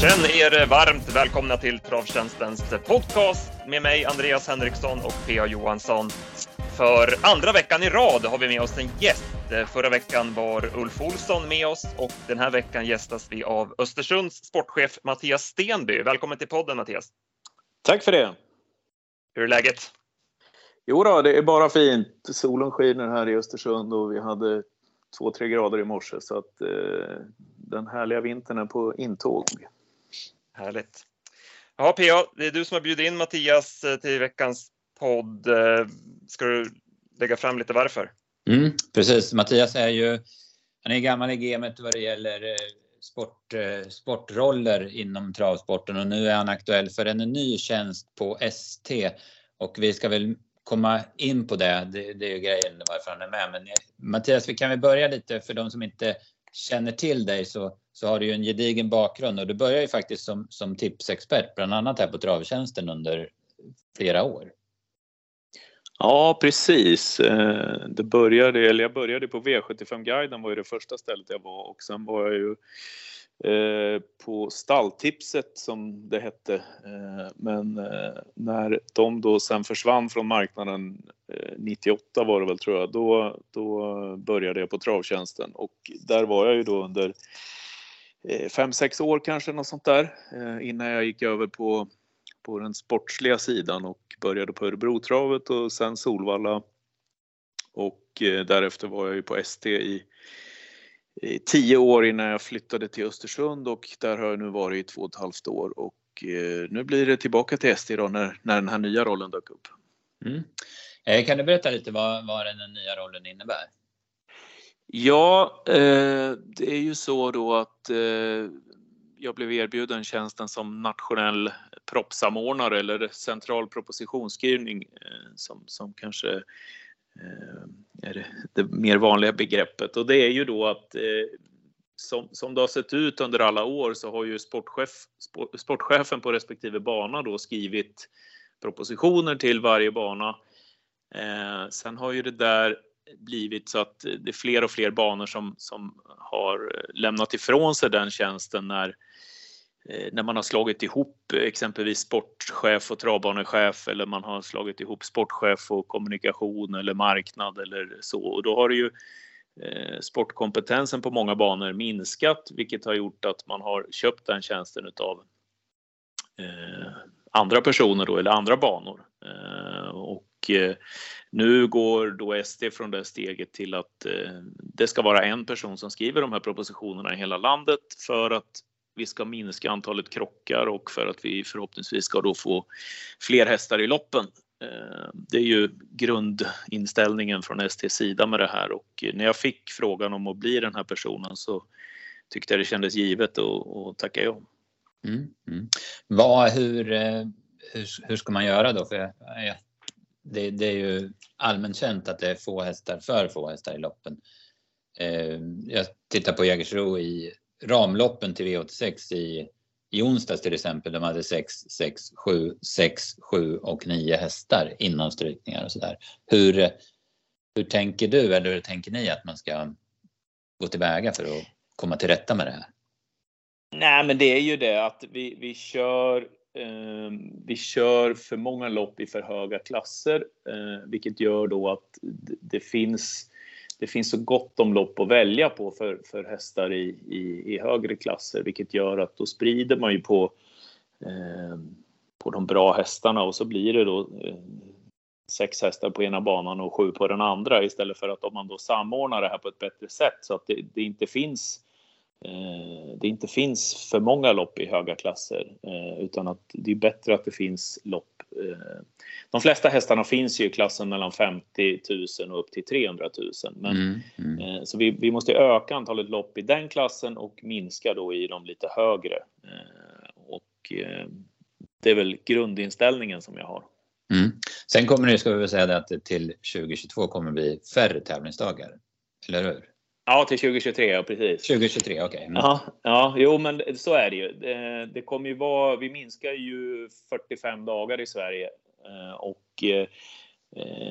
Känn er varmt välkomna till Travtjänstens podcast med mig Andreas Henriksson och P.A. Johansson. För andra veckan i rad har vi med oss en gäst. Förra veckan var Ulf Olsson med oss och den här veckan gästas vi av Östersunds sportchef Mattias Stenby. Välkommen till podden Mattias! Tack för det! Hur är läget? Jo då, det är bara fint. Solen skiner här i Östersund och vi hade två, tre grader i morse så att eh, den härliga vintern är på intåg. Härligt. Ja, PA, det är du som har bjudit in Mattias eh, till veckans podd. Eh, ska du lägga fram lite varför? Mm, precis, Mattias är ju han är gammal i gamet vad det gäller eh, sport, sportroller inom travsporten och nu är han aktuell för en ny tjänst på ST och vi ska väl komma in på det. Det, det är ju grejen varför han är med. Men Mattias, vi kan väl börja lite för de som inte känner till dig så, så har du ju en gedigen bakgrund och du börjar ju faktiskt som, som tipsexpert, bland annat här på Travtjänsten under flera år. Ja, precis. Eh, det började, eller jag började på V75-guiden var ju det första stället jag var och sen var jag ju eh, på stalltipset som det hette. Eh, men när de då sen försvann från marknaden 98 var det väl tror jag, då, då började jag på travtjänsten och där var jag ju då under Eh, fem sex år kanske något sånt där eh, innan jag gick över på, på den sportsliga sidan och började på Örebrotravet och sen Solvalla och eh, därefter var jag ju på ST i i tio år innan jag flyttade till Östersund och där har jag nu varit i två och ett halvt år och nu blir det tillbaka till ST då när, när den här nya rollen dök upp. Mm. Kan du berätta lite vad, vad den nya rollen innebär? Ja, eh, det är ju så då att eh, jag blev erbjuden tjänsten som nationell proppsamordnare eller central propositionsskrivning eh, som, som kanske eh, är det, det mer vanliga begreppet och det är ju då att eh, som, som det har sett ut under alla år så har ju sportchef, sportchefen på respektive bana då skrivit propositioner till varje bana. Eh, sen har ju det där blivit så att eh, det är fler och fler banor som, som har eh, lämnat ifrån sig den tjänsten när eh, när man har slagit ihop exempelvis sportchef och travbanechef eller man har slagit ihop sportchef och kommunikation eller marknad eller så. Och då har det ju sportkompetensen på många banor minskat vilket har gjort att man har köpt den tjänsten utav andra personer då, eller andra banor. Eh, och eh, nu går då SD från det steget till att eh, det ska vara en person som skriver de här propositionerna i hela landet för att vi ska minska antalet krockar och för att vi förhoppningsvis ska då få fler hästar i loppen. Det är ju grundinställningen från STs sida med det här och när jag fick frågan om att bli den här personen så tyckte jag det kändes givet att tacka ja. Mm, mm. Vad, hur, eh, hur, hur, ska man göra då? För det, det, är ju allmänt känt att det är få hästar, för få hästar i loppen. Eh, jag tittar på Jägersro i ramloppen till V86 i, i onsdags till exempel. De hade 6, 6, 7, 6, 7 och 9 hästar innan strykningar och sådär. Hur, hur tänker du eller hur tänker ni att man ska gå tillväga för att komma till rätta med det här? Nej, men det är ju det att vi, vi kör eh, vi kör för många lopp i för höga klasser, eh, vilket gör då att det finns det finns så gott om lopp att välja på för, för hästar i, i, i högre klasser, vilket gör att då sprider man ju på, eh, på de bra hästarna och så blir det då eh, sex hästar på ena banan och sju på den andra istället för att om man då samordnar det här på ett bättre sätt så att det, det inte finns eh, det inte finns för många lopp i höga klasser eh, utan att det är bättre att det finns lopp eh, de flesta hästarna finns ju i klassen mellan 50 000 och upp till 300 000. Men, mm, mm. Eh, så vi, vi, måste öka antalet lopp i den klassen och minska då i de lite högre. Eh, och eh, det är väl grundinställningen som jag har. Mm. Sen kommer det, ska vi väl säga det, att det till 2022 kommer bli färre tävlingsdagar. Eller hur? Ja, till 2023, ja precis. 2023, okej. Okay. Mm. Ja, ja, jo men så är det ju. Det, kommer ju vara, vi minskar ju 45 dagar i Sverige Eh, och eh,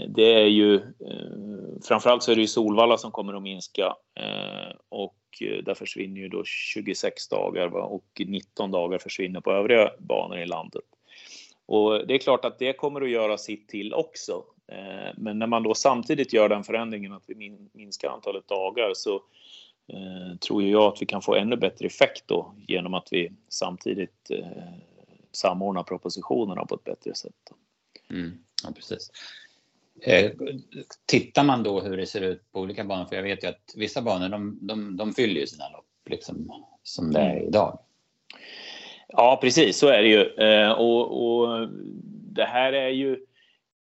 det är ju eh, framförallt så är det ju Solvalla som kommer att minska och där försvinner ju då 26 dagar och 19 dagar försvinner på övriga banor i landet. Och det är klart att det kommer att göra sitt till också. Eh, men när man då samtidigt gör den förändringen att vi minskar antalet dagar så eh, tror jag att vi kan få ännu bättre effekt då genom att vi samtidigt eh, samordnar propositionerna på ett bättre sätt. Mm, ja, precis. tittar man då hur det ser ut på olika banor, för jag vet ju att vissa banor de, de, de fyller ju sina lopp liksom, som det är mm. idag. Ja, precis så är det ju. och, och det här är ju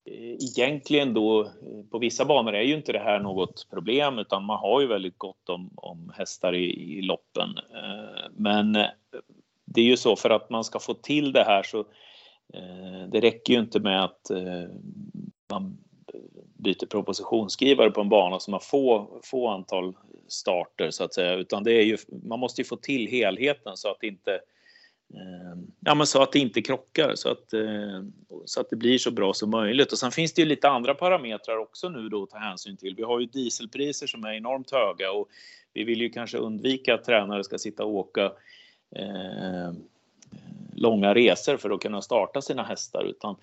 Eh, egentligen då eh, på vissa banor är ju inte det här något problem utan man har ju väldigt gott om, om hästar i, i loppen. Eh, men det är ju så för att man ska få till det här så det räcker ju inte med att man byter propositionsskrivare på en bana som har få, få antal starter så att säga utan det är ju, man måste ju få till helheten så att inte Ehm, ja, men så att det inte krockar så att, eh, så att det blir så bra som möjligt. Och sen finns det ju lite andra parametrar också nu då att ta hänsyn till. Vi har ju dieselpriser som är enormt höga och vi vill ju kanske undvika att tränare ska sitta och åka eh, långa resor för att kunna starta sina hästar utan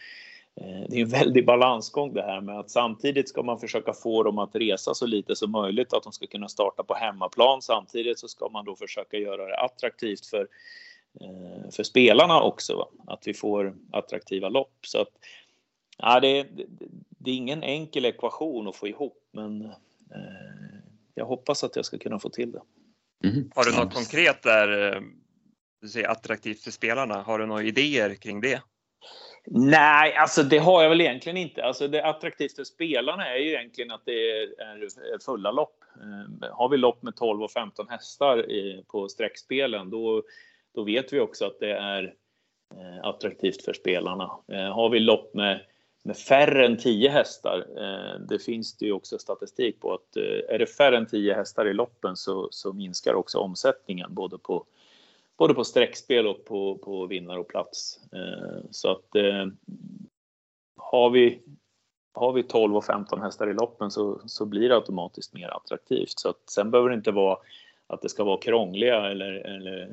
eh, det är en väldig balansgång det här med att samtidigt ska man försöka få dem att resa så lite som möjligt, att de ska kunna starta på hemmaplan. Samtidigt så ska man då försöka göra det attraktivt för för spelarna också. Va? Att vi får attraktiva lopp. Så att, ja, det, det, det, är ingen enkel ekvation att få ihop men eh, jag hoppas att jag ska kunna få till det. Mm. Har du något konkret där, eh, du säger attraktivt för spelarna, har du några idéer kring det? Nej, alltså det har jag väl egentligen inte. Alltså det attraktivt för spelarna är ju egentligen att det är fulla lopp. Eh, har vi lopp med 12 och 15 hästar på sträckspelen då då vet vi också att det är eh, attraktivt för spelarna. Eh, har vi lopp med, med färre än 10 hästar, eh, det finns det ju också statistik på att är det färre än 10 hästar i loppen så, så minskar också omsättningen både på både på streckspel och på, på vinnare och plats. Så att har vi, har vi 12 och 15 hästar i loppen så, så blir det automatiskt mer attraktivt. Så att sen behöver det inte vara att det ska vara krångliga eller, eller eh,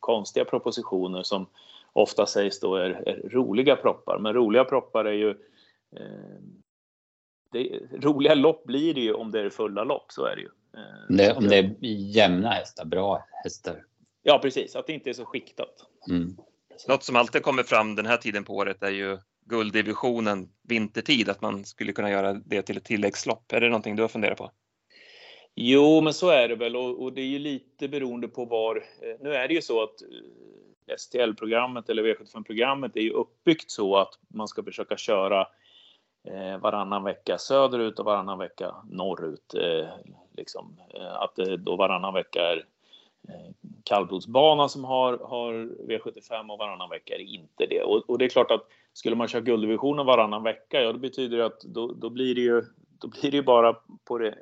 konstiga propositioner som ofta sägs då är, är, roliga proppar. Men roliga proppar är ju eh, det, roliga lopp blir det ju om det är fulla lopp, så är det ju. Eh, det, om det är jämna hästar, bra hästar. Ja, precis. Att det inte är så skiktat. Mm. Något som alltid kommer fram den här tiden på året är ju gulddivisionen vintertid, att man skulle kunna göra det till ett tilläggslopp. Är det någonting du har funderat på? Jo, men så är det väl och, och det är ju lite beroende på var. Eh, nu är det ju så att eh, STL-programmet eller V75-programmet är ju uppbyggt så att man ska försöka köra eh, varannan vecka söderut och varannan vecka norrut. Eh, liksom. Eh, att det då varannan vecka är kallblodsbana som har, har V75 och varannan vecka är inte det. Och, och, det är klart att skulle man köra gulddivisionen varannan vecka, ja, då betyder det att då, då blir det ju då blir det ju bara på det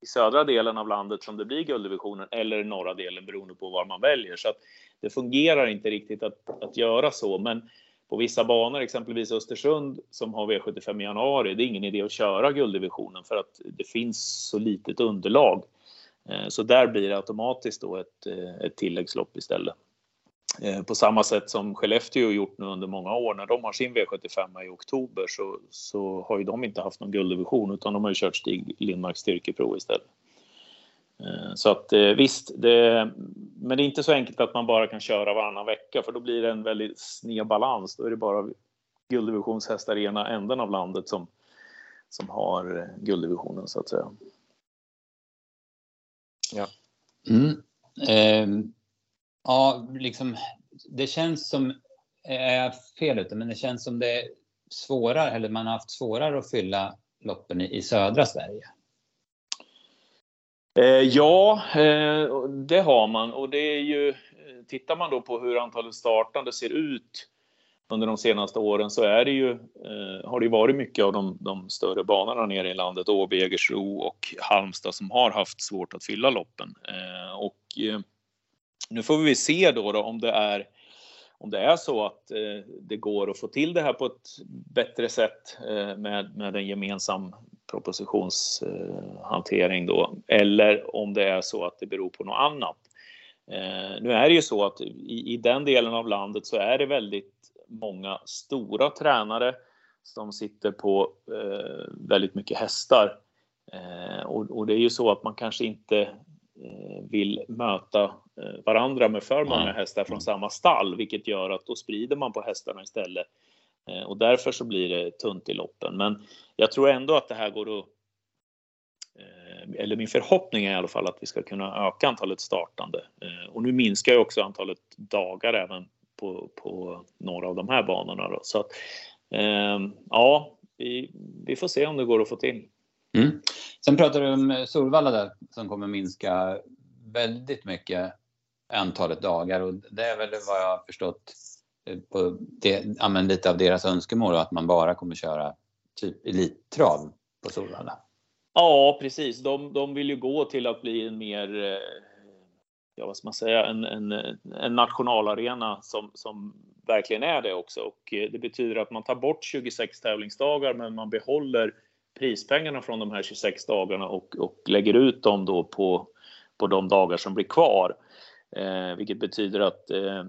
i södra delen av landet som det blir gulddivisionen eller norra delen beroende på var man väljer. Så att det fungerar inte riktigt att, att göra så. Men på vissa banor, exempelvis Östersund som har V75 i januari, det är ingen idé att köra gulddivisionen för att det finns så litet underlag. Eh, så där blir det automatiskt då ett, eh, ett tilläggslopp istället. Eh, på samma sätt som Skellefteå har gjort nu under många år när de har sin V75 i oktober så, så har ju de inte haft någon gulddivision utan de har ju kört Stig Lindmarks styrkeprov istället. Eh, så att eh, visst, det, men det är inte så enkelt att man bara kan köra varannan vecka för då blir det en väldigt sned balans. Då är det bara gulddivisionshästar i ena änden av landet som, som har gulddivisionen så att säga. Ja. Mm. Eh, Ja, liksom, det känns som, eh, är jag fel ute, men det känns som det är svårare, eller man har haft svårare att fylla loppen i, i södra Sverige. Eh, ja, eh, det har man och det är ju, eh, tittar man då på hur antalet startande ser ut under de senaste åren så är det ju, eh, har det varit mycket av de, de, större banorna nere i landet, Åby, Jägersro och Halmstad som har haft svårt att fylla loppen. Eh, och nu får vi se då, då om det är om det är så att eh, det går att få till det här på ett bättre sätt eh, med, med en gemensam propositionshantering då, eller om det är så att det beror på något annat. Eh, nu är det ju så att i, i den delen av landet så är det väldigt många stora tränare som sitter på eh, väldigt mycket hästar. Eh, och, och, det är ju så att man kanske inte eh, vill möta varandra med för många hästar från samma stall, vilket gör att då sprider man på hästarna istället. och därför så blir det tunt i loppen. Men jag tror ändå att det här går att eller min förhoppning är i alla fall att vi ska kunna öka antalet startande. Och nu minskar ju också antalet dagar även på, på några av de här banorna. Då. Så att, eh, ja, vi, vi, får se om det går att få till. Mm. Sen pratar du om Solvalla där som kommer minska väldigt mycket antalet dagar och det är väl vad jag har förstått eh, på det, ja, lite av deras önskemål att man bara kommer köra typ elittrav på Solvalla. Ja, precis. De, de vill ju gå till att bli en mer eh, ja, vad ska man säga, en, en, en nationalarena som, som verkligen är det också. Och eh, det betyder att man tar bort 26 tävlingsdagar men man behåller prispengarna från de här 26 dagarna och, och lägger ut dem då på, på de dagar som blir kvar. Eh, vilket betyder att eh,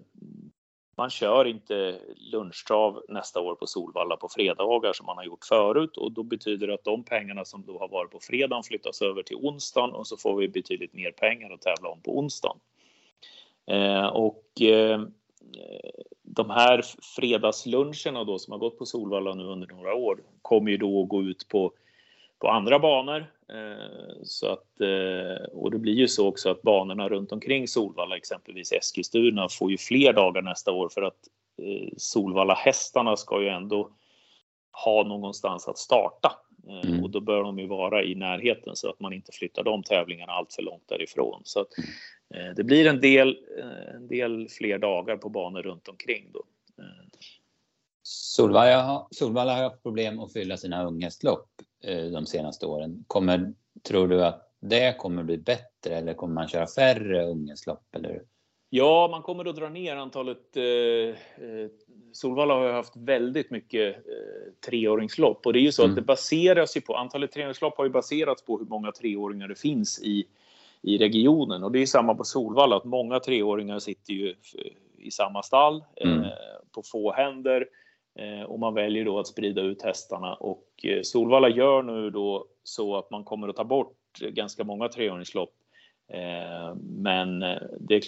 man kör inte lunchtrav nästa år på Solvalla på fredagar som man har gjort förut och då betyder det att de pengarna som då har varit på fredagen flyttas över till onsdagen och så får vi betydligt mer pengar att tävla om på onsdagen. Eh, och eh, de här fredagsluncherna då som har gått på Solvalla nu under några år kommer ju då att gå ut på på andra banor. Eh, så att, eh, och det blir ju så också att banorna runt omkring Solvalla, exempelvis Eskilstuna, får ju fler dagar nästa år för att eh, Solvalla hästarna ska ju ändå ha någonstans att starta. Mm. Och då bör de ju vara i närheten så att man inte flyttar de tävlingarna allt för långt därifrån. Så att, det blir en del, en del fler dagar på banor runt omkring då. Solvalla, Solvalla har haft problem att fylla sina unghästlopp de senaste åren. Kommer, tror du att det kommer bli bättre eller kommer man köra färre unghästlopp? Eller? Ja, man kommer att dra ner antalet. Eh, eh, Solvalla har ju haft väldigt mycket eh, treåringslopp och det är ju så mm. att det baseras ju på antalet treåringslopp har ju baserats på hur många treåringar det finns i i regionen och det är samma på Solvalla att många treåringar sitter ju i samma stall mm. eh, på få händer Eh, Eh, och man väljer då att sprida ut hästarna och eh, Solvalla gör nu då så att man kommer att ta bort ganska många treåringslopp. Eh, men det,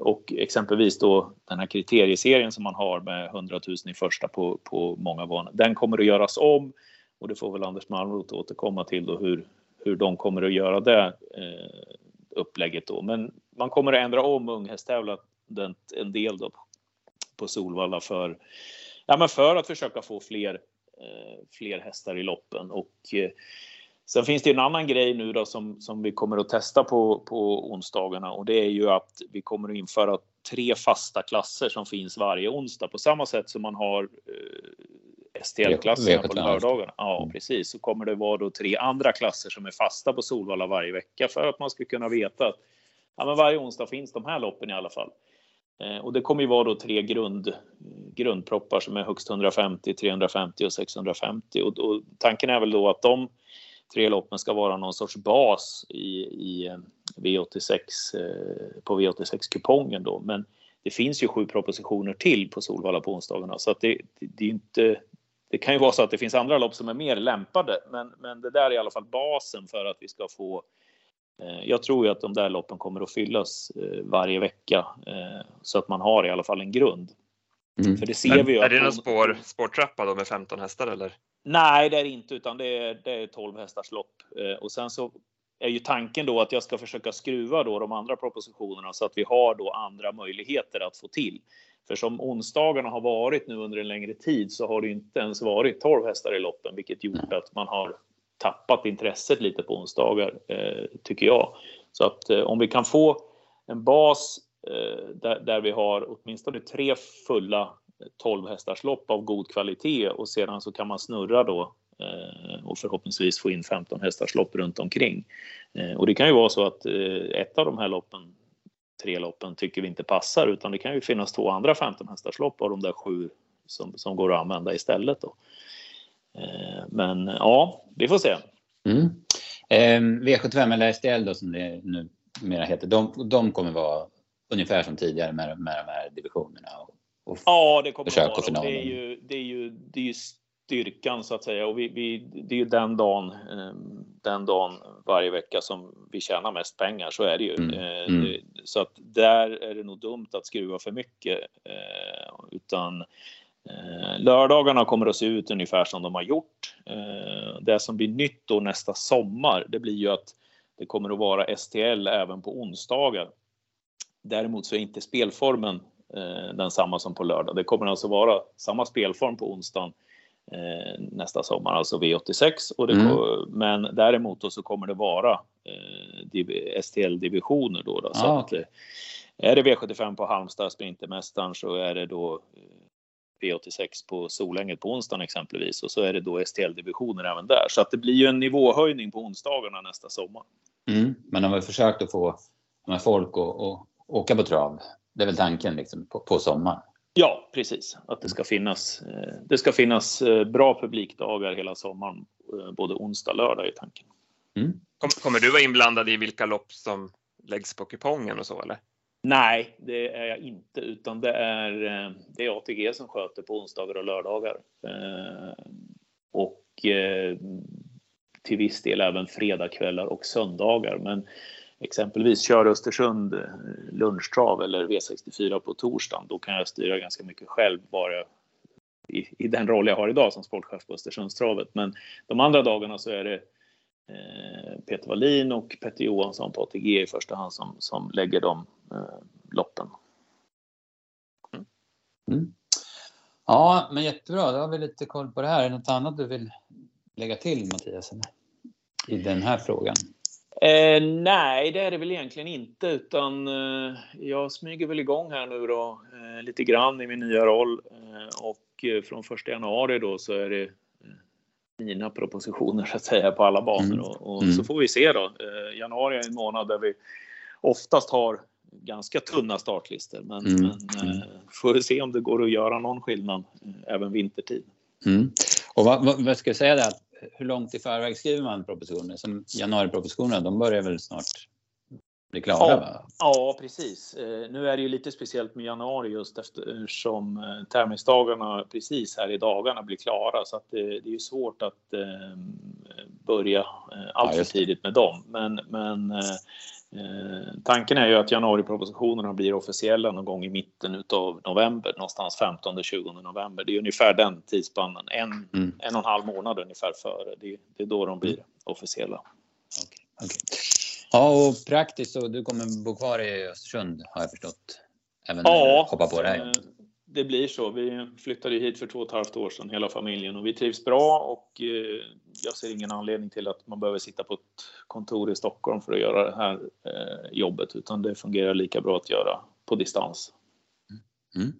och exempelvis då den här kriterieserien som man har med 100 000 i första på, på många banor. Den kommer att göras om och det får väl Anders Malmroth återkomma till då hur, hur de kommer att göra det upplägget då. Men man kommer att ändra om unghästtävlandet en del då på Solvalla för ja, men för att försöka få fler, eh, fler hästar i loppen. Och, eh, sen finns det en annan grej nu då som, som vi kommer att testa på, på onsdagarna och det är ju att vi kommer att införa tre fasta klasser som finns varje onsdag på samma sätt som man har eh, STL-klasserna på lördagarna. Ja, mm. precis. Så kommer det vara då tre andra klasser som är fasta på Solvalla varje vecka för att man ska kunna veta att ja, men varje onsdag finns de här loppen i alla fall. Eh, och det kommer ju vara då tre grund, grundproppar som är högst 150, 350 och 650. Och, och tanken är väl då att de tre loppen ska vara någon sorts bas i, i eh, V86 eh, på V86-kupongen då. Men det finns ju sju propositioner till på Solvalla på onsdagarna så att det, det, det är inte det kan ju vara så att det finns andra lopp som är mer lämpade, men, men det där är i alla fall basen för att vi ska få Eh, jag tror ju att de där loppen kommer att fyllas eh, varje vecka eh, så att man har i alla fall en grund. Mm. För det ser Men, vi ju. Är det någon spår, spårtrappa då med 15 hästar eller? Nej, det är det inte, utan det är, det är 12 hästars lopp och sen så är ju tanken då att jag ska försöka skruva då de andra propositionerna så att vi har då andra möjligheter att få till. För som onsdagarna har varit nu under en längre tid så har det inte ens varit 12 hästar i loppen, vilket gjort att man har tappat intresset lite på onsdagar, eh, tycker jag. Så att eh, om vi kan få en bas eh, där, där, vi har åtminstone tre fulla eh, 12 hästars lopp av god kvalitet och sedan så kan man snurra då eh, och förhoppningsvis få in 15 hästars lopp runt omkring. Eh, och det kan ju vara så att ett av de här loppen, tre loppen, tycker vi inte passar utan det kan ju finnas två andra 15 hästars lopp av de där sju som, som går att använda istället. Då. Men ja, vi får se. Mm. Eh, V75 eller STL då som det nu mera heter, de, de kommer vara ungefär som tidigare med, med de här divisionerna? Och, och ja, det kommer att vara. Det är, ju, det, är ju, det är ju styrkan så att säga och vi, vi, det är ju den dagen, ehm, den dagen varje vecka som vi tjänar mest pengar. Så är det ju. Mm. Eh, mm. Så att där är det nog dumt att skruva för mycket eh, utan eh, lördagarna kommer att se ut ungefär som de har gjort. Det som blir nytt då nästa sommar, det blir ju att det kommer att vara STL även på onsdagar. Däremot så är inte spelformen densamma som på lördag. Det kommer alltså vara samma spelform på onsdagen eh, nästa sommar, alltså V86. Och det, mm. Men däremot så kommer det vara eh, STL-divisioner då. då så ah, okay. eh, är det V75 på Halmstad, Sprintermästaren, så är det då eh, V86 på Solänget på onsdagen exempelvis och så är det då STL-divisioner även där. Så att det blir ju en nivåhöjning på onsdagarna nästa sommar. Mm. Men har väl försökt att få folk att, åka på trav. Det är väl tanken liksom på, på sommaren. Ja, precis. Att det ska finnas, eh, det ska finnas eh, bra publikdagar hela sommaren, eh, både onsdag och lördag i tanken. Mm. Kommer du vara inblandad i vilka lopp som läggs på kupongen och så eller? Nej, det är jag inte, utan det är, eh, det är ATG som sköter på onsdagar och lördagar. Eh, och eh, till viss del även fredagkvällar och söndagar. Men exempelvis kör Östersund lunchtrav eller V64 på torsdagen, då kan jag styra ganska mycket själv bara i, i den roll jag har idag som sportchef på Östersundstravet. Men de andra dagarna så är det Peter Wallin och Petter Johansson på ATG i första hand som, som lägger de eh, loppen. Mm. Mm. Ja, men jättebra. Då har vi lite koll på det här. Är det något annat du vill lägga till Mattias? I den här frågan? Eh, nej, det är det väl egentligen inte, utan eh, jag smyger väl igång här nu då eh, lite grann i min nya roll eh, och eh, från första januari då så är det eh, mina propositioner så att säga på alla banor mm. och, och mm. så får vi se då. januari är en månad där vi oftast har ganska tunna startlistor, men, mm. men mm. får vi se om det går att göra någon skillnad även vintertid. Mm. Och vad, vad, vad, ska jag säga där? hur långt i förväg skriver man propositioner? Som januaripropositionerna, de börjar väl snart bli klara? Ja, va? ja precis. Eh, nu är det ju lite speciellt med januari just eftersom eh, terminsdagarna precis här i dagarna blir klara så att det, det är ju svårt att eh, börja eh, allt för ja, tidigt med dem. Men, men eh, Eh, tanken är ju att januaripropositionerna blir officiella någon gång i mitten av november, någonstans 15-20 november. Det är ungefär den tidsspannen, en, mm. en och en halv månad ungefär före. Det, det är då de blir officiella. Okay, okay. Ja, och praktiskt så du kommer bo kvar i Östersund har jag förstått? Även ja, hoppa på det här. Eh, det blir så. Vi flyttade hit för två och ett halvt år sedan, hela familjen, och vi trivs bra och eh, jag ser ingen anledning till att man behöver sitta på ett kontor i Stockholm för att göra det här eh, jobbet, utan det fungerar lika bra att göra på distans. Mm.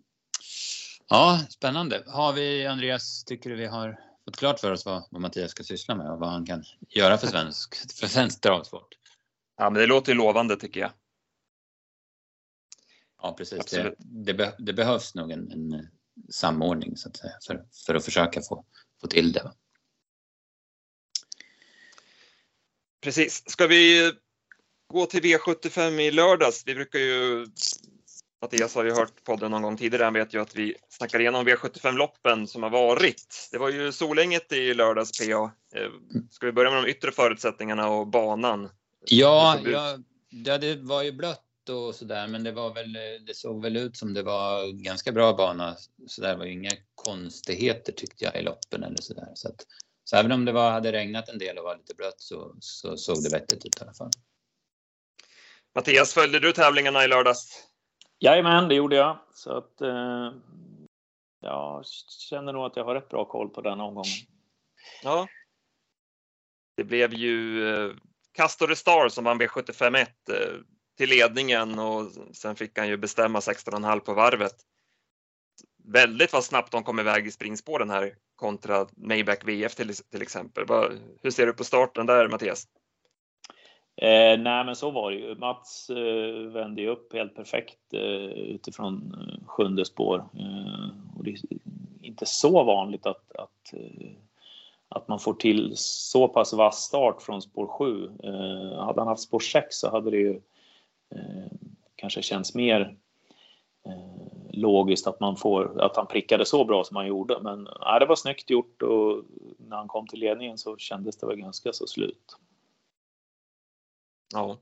Ja, spännande. Har vi, Andreas, tycker du vi har fått klart för oss vad, vad Mattias ska syssla med och vad han kan göra för svensk, för svensk travsport? Ja, men det låter lovande tycker jag. Ja, precis. Det, det, be, det, behövs nog en, en, samordning så att säga, för, för att försöka få, få till det. Precis. Ska vi gå till V75 i lördags? Vi brukar ju Mattias har ju hört podden någon gång tidigare, han vet ju att vi snackar igenom V75-loppen som har varit. Det var ju Solänget i lördags, PA. Eh, ska vi börja med de yttre förutsättningarna och banan? Ja, ja, det var ju blött och sådär, men det var väl, det såg väl ut som det var ganska bra bana. Så där var ju inga konstigheter tyckte jag i loppen eller så där. Så, att, så även om det var, hade regnat en del och var lite blött så, så såg det vettigt ut i alla fall. Mattias, följde du tävlingarna i lördags? Jajamän, det gjorde jag. Så att eh, jag känner nog att jag har rätt bra koll på den omgången. Ja. Det blev ju eh, Castor Star som vann V751. Eh, till ledningen och sen fick han ju bestämma 16,5 på varvet. Väldigt vad snabbt de kom iväg i springspåren här kontra Maybach VF till, till exempel. Hur ser du på starten där Mattias? Eh, nej, men så var det ju. Mats eh, vände ju upp helt perfekt eh, utifrån eh, sjunde spår. Eh, och det är inte så vanligt att, att, eh, att man får till så pass vass start från spår 7. Eh, hade han haft spår 6 så hade det ju eh, kanske känts mer eh, logiskt att man får att han prickade så bra som han gjorde. Men nej, det var snyggt gjort och när han kom till ledningen så kändes det väl ganska så slut. Ja.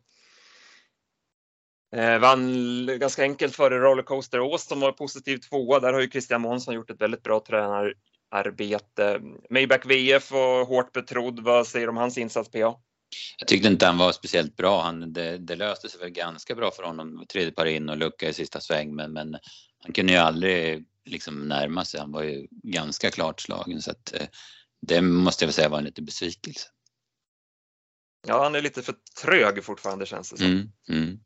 Eh, vann ganska enkelt före Rollercoaster Ås som var positiv tvåa. Där har ju Christian Månsson gjort ett väldigt bra tränar tränararbete. Maybach VF var hårt betrodd. Vad säger du om hans insats PA? Jag tyckte inte han var speciellt bra. Han, det, det löste sig väl ganska bra för honom. Tredje par in och lucka i sista sväng men, men han kunde ju aldrig liksom närma sig. Han var ju ganska klart slagen så att eh, det måste jag säga var en liten besvikelse. Ja, han är lite för trög fortfarande känns det som. Mm, mm.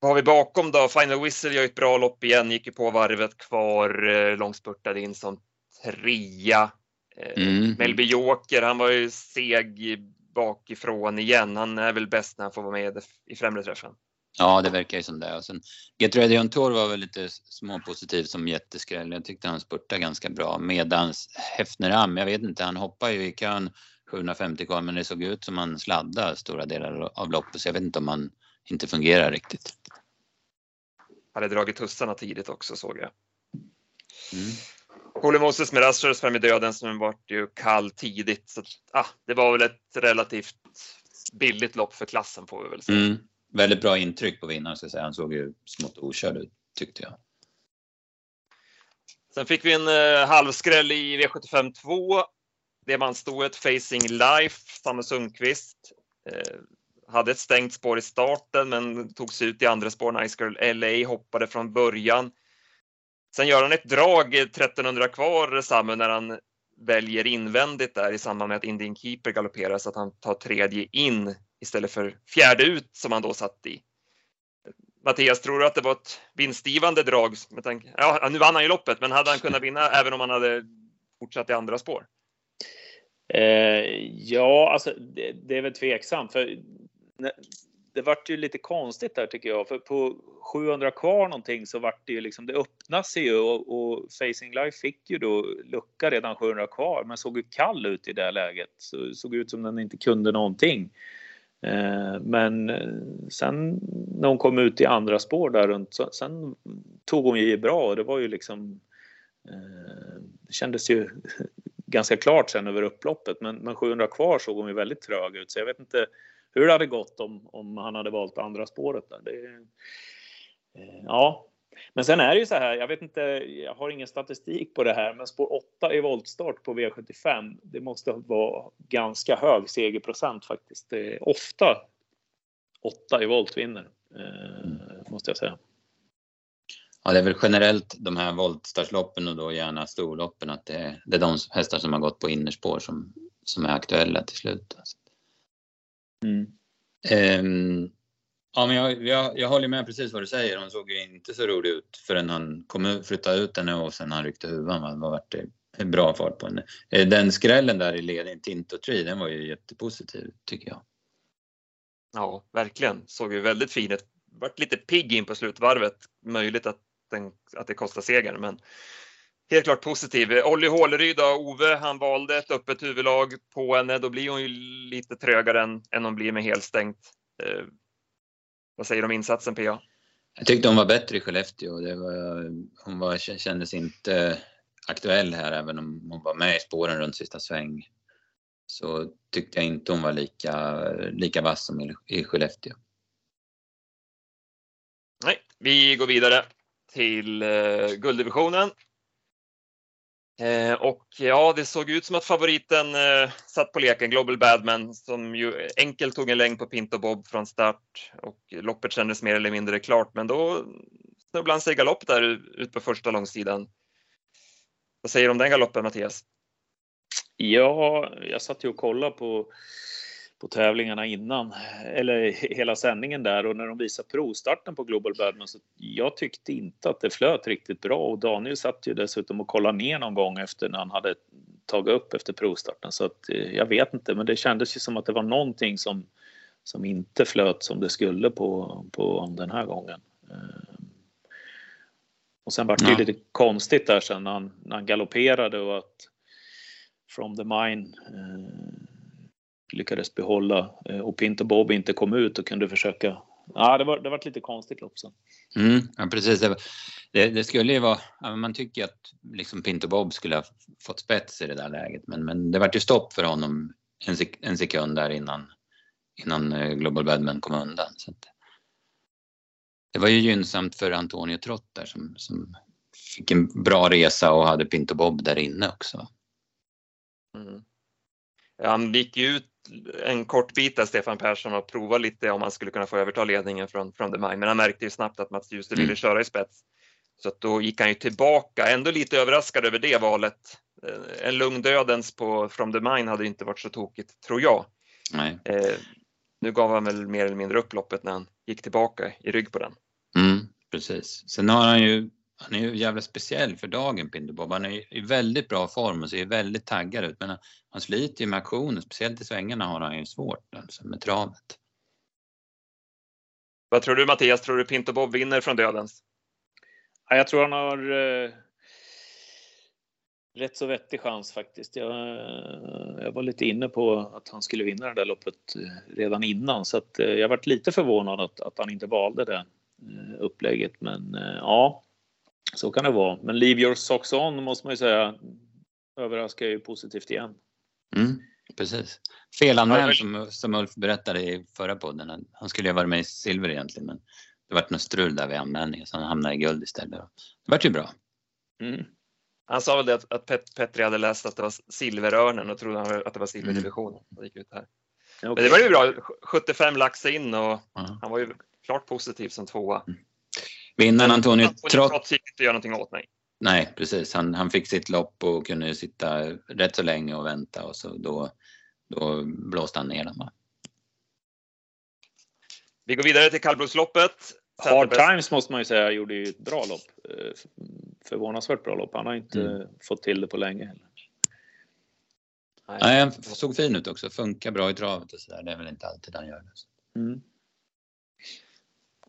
Vad har vi bakom då? Final Whistle gör ett bra lopp igen, gick ju på varvet kvar, eh, långspurtade in som trea. Eh, mm. Melby Joker, han var ju seg bakifrån igen. Han är väl bäst när han får vara med i främre träffen. Ja, det verkar ju som det. Och sen Get Ready On Tour var väl lite småpositiv som jätteskräll. Jag tyckte han spurtade ganska bra. Medans Hefner Am, jag vet inte, han hoppar ju i kön 750 kvar men det såg ut som han sladdade stora delar av loppet så jag vet inte om han inte fungerar riktigt. Hade dragit tussarna tidigt också såg jag. Mm. Holy Moses med Rasters fem i döden som vart ju kall tidigt. Så, ah, det var väl ett relativt billigt lopp för klassen får vi väl säga. Mm. Väldigt bra intryck på vinnaren ska jag säga. Han såg ju smått okörd ut tyckte jag. Sen fick vi en eh, halvskräll i V75 2. Diamantstoet Facing Life, Samme Sundqvist. Eh, hade ett stängt spår i starten men togs ut i andra spår. Nice Girl LA hoppade från början. Sen gör han ett drag eh, 1300 kvar, Samu, när han väljer invändigt där i samband med att Indian Keeper galopperar så att han tar tredje in istället för fjärde ut som han då satt i. Mattias, tror du att det var ett vinstgivande drag? Med tanke, ja, nu vann han ju loppet, men hade han kunnat vinna även om han hade fortsatt i andra spår? Eh, ja, alltså det, det, är väl tveksamt. För det vart ju lite konstigt där tycker jag, för på 700 kvar någonting så vart det ju liksom, det öppnade sig ju och, och Facing Life fick ju då lucka redan 700 kvar, men såg ju kall ut i det läget. Så såg ut som den inte kunde någonting. Eh, men eh, sen när hon kom ut i andra spår där runt, så, sen tog hon ju bra och det var ju liksom eh, det kändes ju ganska klart sen över upploppet men, men 700 kvar såg hon ju väldigt trög ut så jag vet inte hur det hade gått om, om han hade valt andra spåret där. Det, eh, ja, men sen är det ju så här. Jag vet inte. Jag har ingen statistik på det här, men spår 8 i voltstart på V75. Det måste vara ganska hög segerprocent faktiskt. Det är ofta 8 i volt vinner eh, måste jag säga. Ja, det är väl generellt de här voltstartsloppen och då gärna storloppen att det är, det är de hästar som har gått på innerspår som, som är aktuella till slut. Alltså. Mm. Um, ja, men jag, jag, jag håller med precis vad du säger. Hon såg ju inte så rolig ut förrän han kom ut, flyttade ut henne och sen han ryckte huvan. Det var det bra fart på henne. Eh, den skrällen där i ledningen, Tinto Tree, den var ju jättepositiv tycker jag. Ja, verkligen. Såg ju väldigt fin ut. Vart lite pigg in på slutvarvet. Möjligt att, den, att det kostar segern, men helt klart positiv. Olli Håleryd då, Ove, han valde ett öppet huvudlag på henne. Då blir hon ju lite trögare än, än hon blir med helstängt. Eh, vad säger du om insatsen PA? Jag tyckte hon var bättre i Skellefteå. Det var, hon var, kändes inte aktuell här även om hon var med i spåren runt sista sväng. Så tyckte jag inte hon var lika, lika vass som i, i Skellefteå. Nej, vi går vidare till eh, gulddivisionen. Eh, och ja, det såg ut som att favoriten eh, satt på leken, Global Badman, som ju enkelt tog en längd på Pinto Bob från start och loppet kändes mer eller mindre klart. Men då snubblade han sig galopp där ut på första långsidan. Vad säger du om den galoppen, Mattias? Ja, jag satt ju och kollade på på tävlingarna innan, eller hela sändningen där och när de visade provstarten på Global Badman så jag tyckte inte att det flöt riktigt bra och Daniel satt ju dessutom och kollade ner någon gång efter när han hade tagit upp efter provstarten så att eh, jag vet inte men det kändes ju som att det var någonting som som inte flöt som det skulle på, på den här gången. Eh, och sen var det ja. lite konstigt där sen när han, när han galopperade och att from the mine lyckades behålla och Pinto Bob inte kom ut och kunde försöka Ja, det var, det var lite konstigt lopp sen. Mm, ja, precis. Det, det, skulle ju vara, man tycker att liksom Pinto Bob skulle ha fått spets i det där läget, men, men det var ju stopp för honom en, sek en sekund där innan, innan eh, Global Badman kom undan. Så att, det var ju gynnsamt för Antonio Trott där som, som fick en bra resa och hade Pinto Bob där inne också. Mm. Han gick ju ut en kort bit där Stefan Persson och prova lite om han skulle kunna få överta ledningen från, från The Mine. Men han märkte ju snabbt att Mats Djuse ville mm. köra i spets. Så att då gick han ju tillbaka, ändå lite överraskad över det valet. Eh, en lugn dödens på From the Mine hade inte varit så tokigt, tror jag. Nej. Eh, nu gav han väl mer eller mindre upp loppet när han gick tillbaka i rygg på den. Mm, precis. Sen har han ju han är ju jävla speciell för dagen, Pinderbob. Han är i väldigt bra form och ser väldigt taggad ut. Men han sliter ju med aktionen, speciellt i svängarna har han ju svårt alltså, med travet. Vad tror du Mattias? Tror du Pinto Bob vinner från dödens? Ja, jag tror han har eh, rätt så vettig chans faktiskt. Jag, eh, jag, var lite inne på att han skulle vinna det där loppet eh, redan innan så att, eh, jag varit lite förvånad att, att han inte valde det eh, upplägget. Men ja, så kan det vara. Men Leave Your Socks On måste man ju säga överraskar ju positivt igen. Mm, precis. Felanmäld som, som Ulf berättade i förra podden. Han skulle ju varit med i silver egentligen men det vart något strul där vid anmälningen så han hamnade i guld istället. Det vart ju bra. Mm. Han sa väl det att, att Pet, Petri hade läst att det var silverörnen och trodde att det var silverdivisionen. Mm. gick ut här. Okay. Men det var ju bra. 75 lax in och mm. han var ju klart positiv som tvåa. Mm. Vinnaren Antonio Trott... Trots gick inte göra någonting åt mig. Nej, precis. Han, han fick sitt lopp och kunde sitta rätt så länge och vänta och så då, då blåste han ner den. Vi går vidare till kallblodsloppet. Hard Times måste man ju säga gjorde ju ett bra lopp. Eh, förvånansvärt bra lopp. Han har inte mm. fått till det på länge heller. Nej, han såg fin ut också. Funkar bra i travet och sådär. Det är väl inte alltid han gör det. Mm.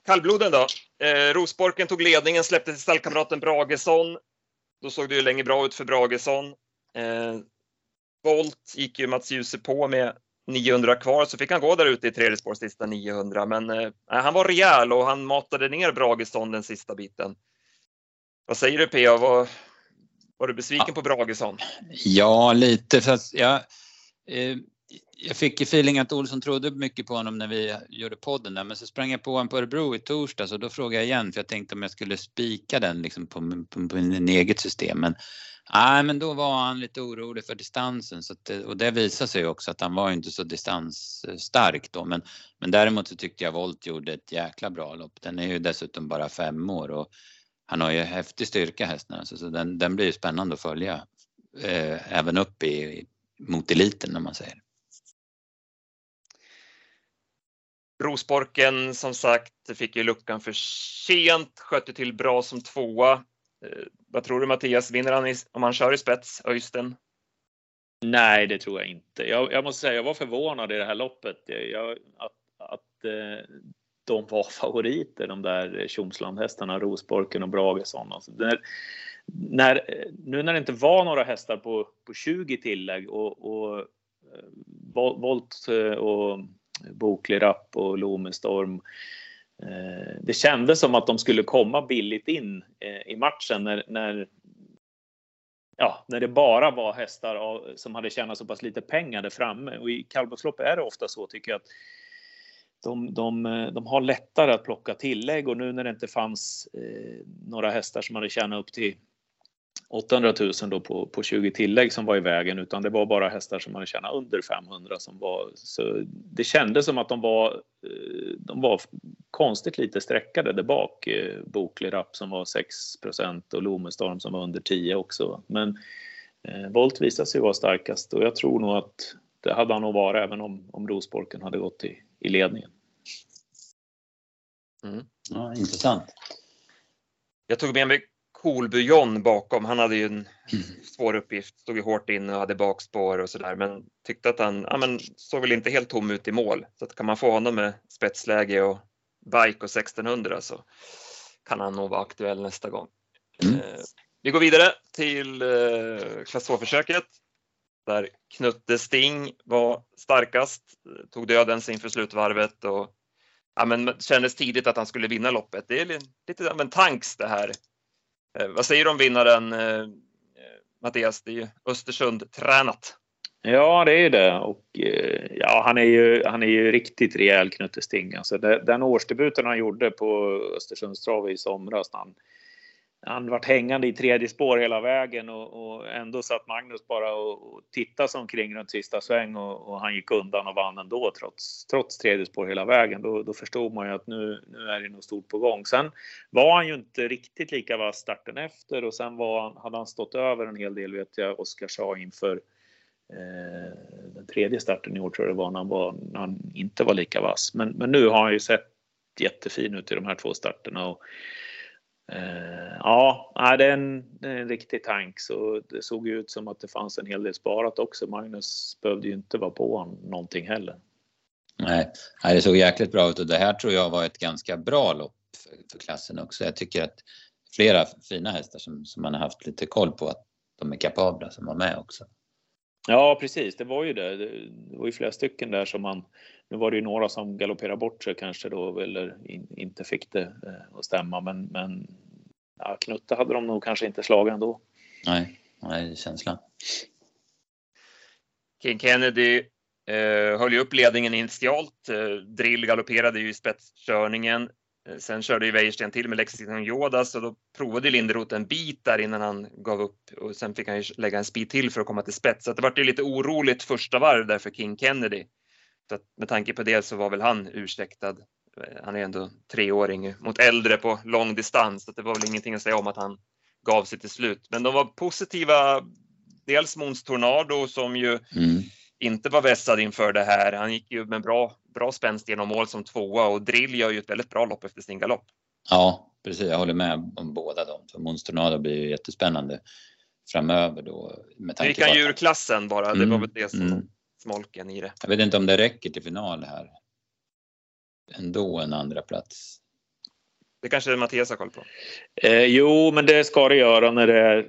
Kallbloden då. Eh, Rosborken tog ledningen, släppte till stallkamraten Bragesson. Då såg det ju länge bra ut för Bragesson. Eh, Volt gick ju Mats Djuse på med 900 kvar så fick han gå där ute i tredje spår sista 900 men eh, han var rejäl och han matade ner Bragesson den sista biten. Vad säger du P.A. Var, var du besviken ja. på Bragesson? Ja, lite. Fast jag, eh, jag fick ju feeling att Olsson trodde mycket på honom när vi gjorde podden där, men så sprang jag på honom på Örebro i torsdags och då frågade jag igen för jag tänkte om jag skulle spika den liksom på, på, på min eget system. Men, nej, men då var han lite orolig för distansen så att, och det visade sig också att han var inte så distansstark då. Men, men däremot så tyckte jag Volt gjorde ett jäkla bra lopp. Den är ju dessutom bara fem år och han har ju häftig styrka hästen alltså, så den, den blir ju spännande att följa eh, även upp i, mot eliten om man säger. Rosborken som sagt fick ju luckan för sent, skötte till bra som tvåa. Eh, vad tror du Mattias, vinner han i, om han kör i spets, Öysten? Nej, det tror jag inte. Jag, jag, måste säga, jag var förvånad i det här loppet. Jag, att, att eh, de var favoriter, de där Tjomslandhästarna, Rosborken och Bragesson. Alltså, när, när, nu när det inte var några hästar på, på 20 tillägg och, och eh, Volt eh, och Boklig Rapp och Lomestorm. Eh, det kändes som att de skulle komma billigt in eh, i matchen när, när, ja, när det bara var hästar som hade tjänat så pass lite pengar där framme. Och i kallblodslopp är det ofta så tycker jag att de, de, eh, de, har lättare att plocka tillägg och nu när det inte fanns några hästar som hade tjänat upp till 800 000 då på, på 20 tillägg som var i vägen utan det var bara hästar som hade tjänat under 500 som var så det kändes som att de var eh, de var konstigt lite sträckade där bak eh, Boklig Rapp som var 6% och Lomestorm som var under 10 också men eh, Volt visade sig vara starkast och jag tror nog att det hade han nog varit även om, om Rosborken hade gått i, i ledningen. Mm. Ja, intressant. Jag tog med mig Kolby John bakom. Han hade ju en svår uppgift, stod ju hårt in och hade bakspår och sådär men tyckte att han ja, men, såg väl inte helt tom ut i mål. Så att kan man få honom med spetsläge och bike och 1600 så kan han nog vara aktuell nästa gång. Mm. Eh, vi går vidare till eh, klass 2-försöket. där Knutte Sting var starkast, tog dödens inför slutvarvet och ja, men kändes tidigt att han skulle vinna loppet. Det är lite av en tanks det här. Eh, vad säger du om vinnaren eh, Mattias? Det är ju Östersund tränat. Ja, det är det. Och eh, ja, han är ju, han är ju riktigt rejäl Knutte Sting. Alltså, den årsdebuten han gjorde på Östersundstrav i somras, han, han vart hängande i tredje spår hela vägen och, och ändå satt Magnus bara och, och tittade sig omkring runt sista sväng och, och, han gick undan och vann ändå trots, trots tredje spår hela vägen. Då, då förstod man ju att nu, nu är det något stort på gång. Sen var han ju inte riktigt lika vass starten efter och sen var, hade han stått över en hel del vet jag, Oskar sa inför eh, den tredje starten i år tror jag det var när han, var, när han inte var lika vass. Men, men nu har han ju sett jättefin ut i de här två starterna. Och, Eh, ja, det är, en, det är en riktig tank så det såg ut som att det fanns en hel del sparat också. Magnus behövde ju inte vara på någonting heller. Nej, det såg jäkligt bra ut och det här tror jag var ett ganska bra lopp för, för klassen också. Jag tycker att flera fina hästar som, som man har haft lite koll på att de är kapabla som var med också. Ja precis, det var ju det. Det var ju flera stycken där som man nu var det ju några som galopperade bort sig kanske då eller in, inte fick det eh, att stämma men, men ja, Knutte hade de nog kanske inte slagit ändå. Nej, nej känslan. King Kennedy eh, höll ju upp ledningen initialt. Eh, Drill galopperade ju i spetskörningen. Eh, sen körde ju Wäjersten till med Lexington Yoda så då provade Linderoth en bit där innan han gav upp och sen fick han ju lägga en speed till för att komma till spets. Så det var ju lite oroligt första varv där för King Kennedy. Så att med tanke på det så var väl han ursäktad. Eh, han är ändå treåring mot äldre på lång distans, så det var väl ingenting att säga om att han gav sig till slut. Men de var positiva. Dels Måns Tornado som ju mm inte var vässad inför det här. Han gick ju med bra, bra spänst genom mål som tvåa och Drill gör ju ett väldigt bra lopp efter sin galopp. Ja, precis. Jag håller med om båda dem. För Måns Tornado blir ju jättespännande framöver då. Med tanke gick han ju ur klassen bara. Mm. Det var väl det som mm smolken i det. Jag vet inte om det räcker till final här. Ändå en andra plats. Det kanske Mattias har koll på? Eh, jo, men det ska det göra när det är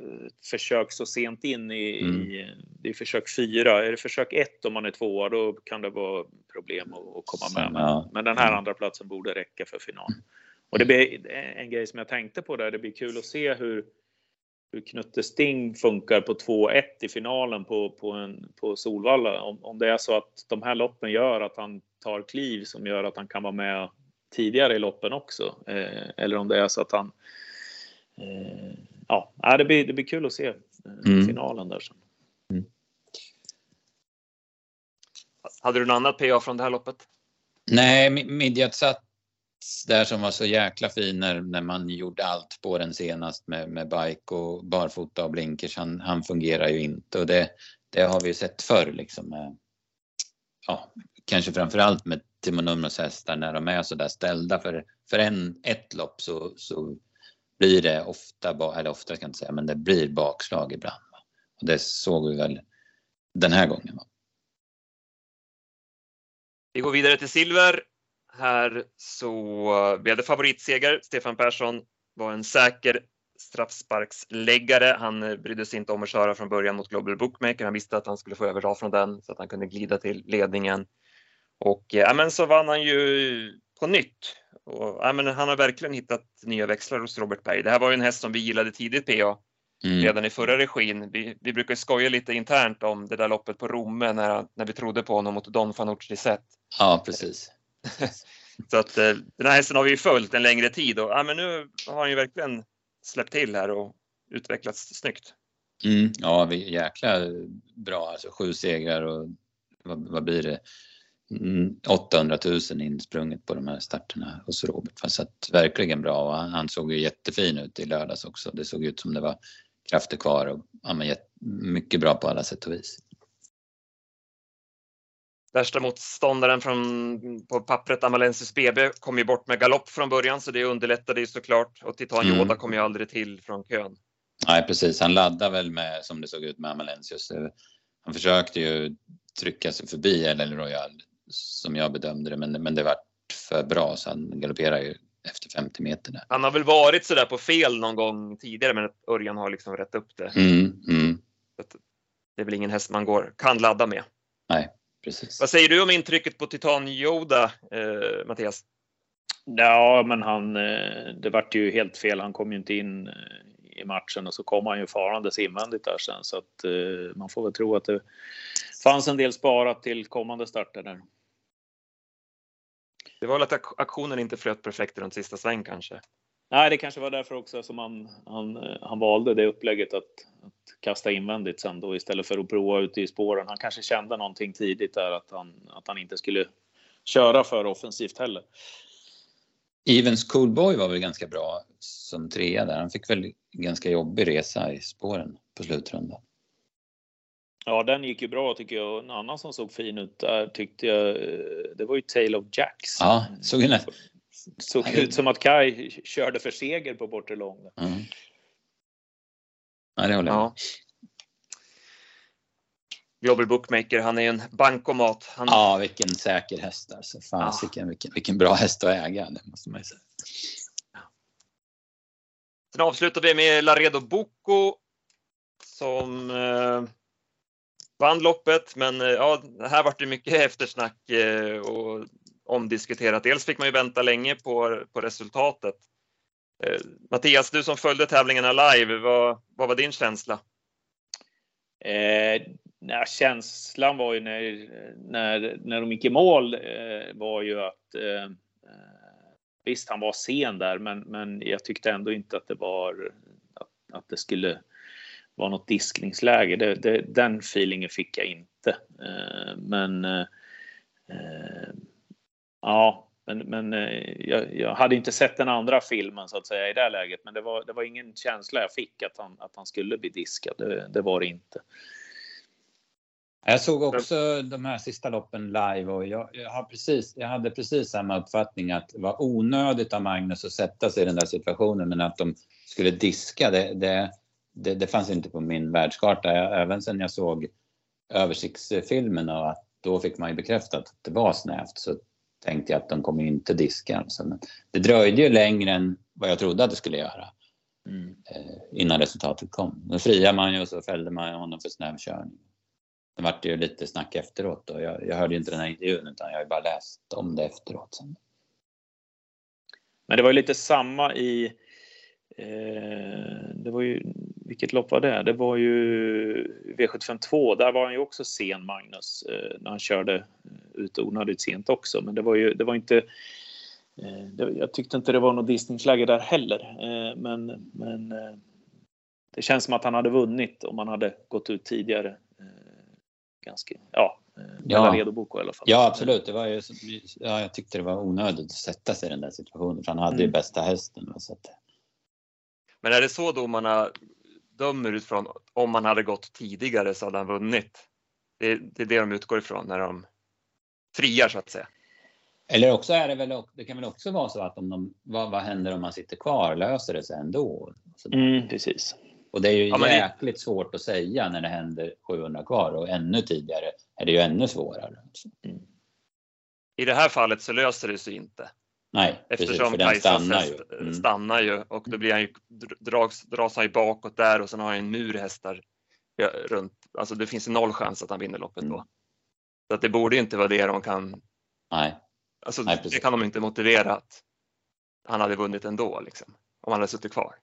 försök så sent in i, mm. i det är försök fyra. Är det försök ett om man är tvåa då kan det vara problem att, att komma med. Men, ja. men den här mm. andra platsen borde räcka för final. Och det blir en grej som jag tänkte på där. Det blir kul att se hur hur Knutte Sting funkar på 2-1 i finalen på, på, en, på Solvalla. Om, om det är så att de här loppen gör att han tar kliv som gör att han kan vara med tidigare i loppen också. Eh, eller om det är så att han... Eh, ja, det blir, det blir kul att se eh, mm. finalen där sen. Mm. Hade du något annat PA från det här loppet? Nej, Midjat satt där som var så jäkla fin när, när man gjorde allt på den senast med, med bike och barfota och blinkers. Han, han fungerar ju inte och det, det har vi sett förr liksom. Ja, kanske framförallt med Timo Numros hästar när de är så där ställda för, för en, ett lopp så, så blir det ofta, eller ofta kan jag inte säga, men det blir bakslag ibland. Och det såg vi väl den här gången. Vi går vidare till silver här så blev det favoritseger. Stefan Persson var en säker straffsparksläggare. Han brydde sig inte om att köra från början mot Global Bookmaker. Han visste att han skulle få överdrag från den så att han kunde glida till ledningen. Och ja, men så vann han ju på nytt. Och, ja, men han har verkligen hittat nya växlar hos Robert Berg. Det här var ju en häst som vi gillade tidigt PA. Mm. Redan i förra regin. Vi, vi brukar skoja lite internt om det där loppet på Romme när, när vi trodde på honom mot Don Fanucci Zet. Ja, precis. så att eh, den här hästen har vi ju följt en längre tid och ja, men nu har han ju verkligen släppt till här och utvecklats snyggt. Mm, ja, vi jäkla bra alltså. Sju segrar och vad, vad blir det? 800 mm, 000 insprunget på de här starterna hos Robert. Så att verkligen bra och han, han såg ju jättefin ut i lördags också. Det såg ut som det var krafter kvar och ja, men, mycket bra på alla sätt och vis. Värsta motståndaren från, på pappret, Amalensis BB, kom ju bort med galopp från början så det underlättade ju såklart och Titan mm. Yoda kom ju aldrig till från kön. Nej precis, han laddade väl med som det såg ut med Amalensius. Han försökte ju trycka sig förbi El Royal som jag bedömde det men, men det var för bra så han galopperade ju efter 50 meter. Där. Han har väl varit sådär på fel någon gång tidigare men Örjan har liksom rätt upp det. Mm, mm det är väl ingen häst man går, kan ladda med. Nej, precis. Vad säger du om intrycket på Titan Yoda, eh, Mattias? Ja, men han, eh, det vart ju helt fel. Han kom ju inte in eh, i matchen och så kom han ju farandes invändigt där sen så att eh, man får väl tro att det fanns en del sparat till kommande starter där. Det var väl att aktionen inte flöt perfekt runt sista sväng kanske? Nej, det kanske var därför också som han, han, han valde det upplägget att, att kasta invändigt sen då istället för att prova ute i spåren. Han kanske kände någonting tidigt där att han, att han inte skulle köra för offensivt heller. Evens Coolboy var väl ganska bra som trea där. Han fick väl ganska jobbig resa i spåren på slutrundan. Ja, den gick ju bra tycker jag. En annan som såg fin ut där tyckte jag, eh, det var ju Tale of Jacks. Ja, såg ju Såg ut som att Kai körde för seger på bortre lång. Mm. Ja, det håller jag ja. Global Bookmaker, han är en bankomat. Han... Ja, vilken säker häst alltså. Fasiken, ja. vilken, vilken bra häst att äga, det måste man ju säga. Sen avslutar vi med Laredo Bocco som eh, vann loppet, men eh, ja, här var det mycket eftersnack eh, och omdiskuterat. Dels fick man ju vänta länge på, på resultatet. Eh, Mattias, du som följde tävlingarna live, vad, vad var din känsla? Eh, nej, känslan var ju när, när, när de gick i mål eh, var ju att eh, visst, han var sen där, men, men jag tyckte ändå inte att det var att, att det skulle var något diskningsläge. Det, det, den feelingen fick jag inte. Eh, men eh, eh ja, men, men eh, jag, jag, hade inte sett den andra filmen så att säga i det läget. Men det var, det var ingen känsla jag fick att han, att han skulle bli diskad. Det, det var det inte. Jag såg också de här sista loppen live och jag, jag, har precis, jag hade precis samma uppfattning att det var onödigt av Magnus att sätta sig i den där situationen men att de skulle diska det, det, det, det fanns inte på min världskarta. Även sen jag såg översiktsfilmen och att då fick man ju bekräftat att det var snävt så tänkte jag att de kommer inte diska. Alltså, men det dröjde ju längre än vad jag trodde att det skulle göra. Mm. Eh, innan resultatet kom. Då friade man ju och så fällde man honom för snäv körning. Sen vart det ju lite snack efteråt och jag, jag hörde inte den här intervjun utan jag har ju bara läst om det efteråt. Sen. Men det var ju lite samma i eh, det var ju, vilket lopp var det? Det var ju V752. Där var han ju också sen, Magnus, eh, när han körde ut onödigt sent också. Men det var ju, det var inte eh, jag tyckte inte det var något distningsläge där heller. Eh, men, men eh, det känns som att han hade vunnit om han hade gått ut tidigare ganska, ja, eh, ja. redo bok i alla fall. Ja, absolut. Det var ju, ja, jag tyckte det var onödigt att sätta sig i den där situationen för han hade mm. ju bästa hästen. Så att... Men är det så domarna dömer utifrån om man hade gått tidigare så hade han vunnit? Det, det är det de utgår ifrån när de friar så att säga. Eller också är det väl, det kan väl också vara så att om de, vad, vad händer om man sitter kvar? Löser det sig ändå? Mm, precis. Och det är ju ja, jäkligt det... svårt att säga när det händer 700 kvar och ännu tidigare är det ju ännu svårare. Mm. I det här fallet så löser det sig inte. Nej, Eftersom precis, stannar ju. Mm. stannar ju och då blir han ju, dras, dras han ju bakåt där och sen har han en mur hästar runt. Alltså det finns noll chans att han vinner loppet då. Mm. Så att det borde inte vara det de kan. Nej. Alltså Nej, det kan de inte motivera att han hade vunnit ändå liksom. Om han hade suttit kvar.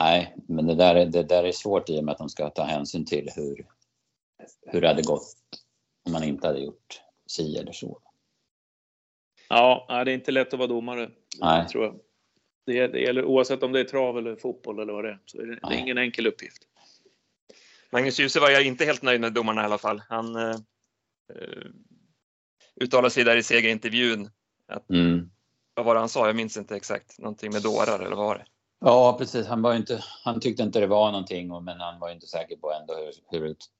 Nej, men det där, det där är svårt i och med att de ska ta hänsyn till hur, hur det hade gått om man inte hade gjort si eller så. Ja, det är inte lätt att vara domare. Nej. Tror jag. Det, det gäller oavsett om det är trav eller fotboll eller vad det är. Så det, det är ingen enkel uppgift. Magnus Djuse var jag inte helt nöjd med domarna i alla fall. Han eh, eh uttalade sig där i segerintervjun. Att, mm. Vad var det han sa? Jag minns inte exakt. Någonting med dårar eller vad var det? Ja, precis. Han, var inte, han tyckte inte det var någonting, men han var inte säker på ändå hur, hur ut,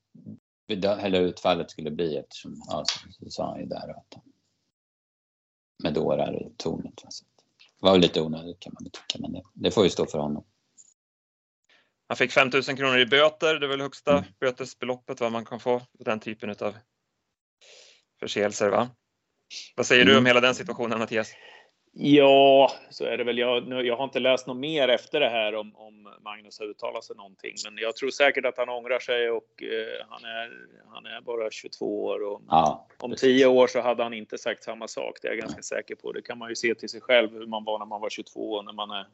eller utfallet skulle bli eftersom, ja, så sa han ju där att med dårar i tornet. Det var lite onödigt kan man tycka, men det, det, får ju stå för honom. Han fick 5000 kronor i böter, det är väl högsta mm. bötesbeloppet vad man kan få för den typen av förseelser va? Vad säger mm. du om hela den situationen Mattias? Ja, så är det väl. Jag, jag har inte läst något mer efter det här om, om Magnus har uttalat sig någonting, men jag tror säkert att han ångrar sig och eh, han, är, han är bara 22 år och ja, om 10 år så hade han inte sagt samma sak. Det är jag ganska ja. säker på. Det kan man ju se till sig själv hur man var när man var 22 och när man är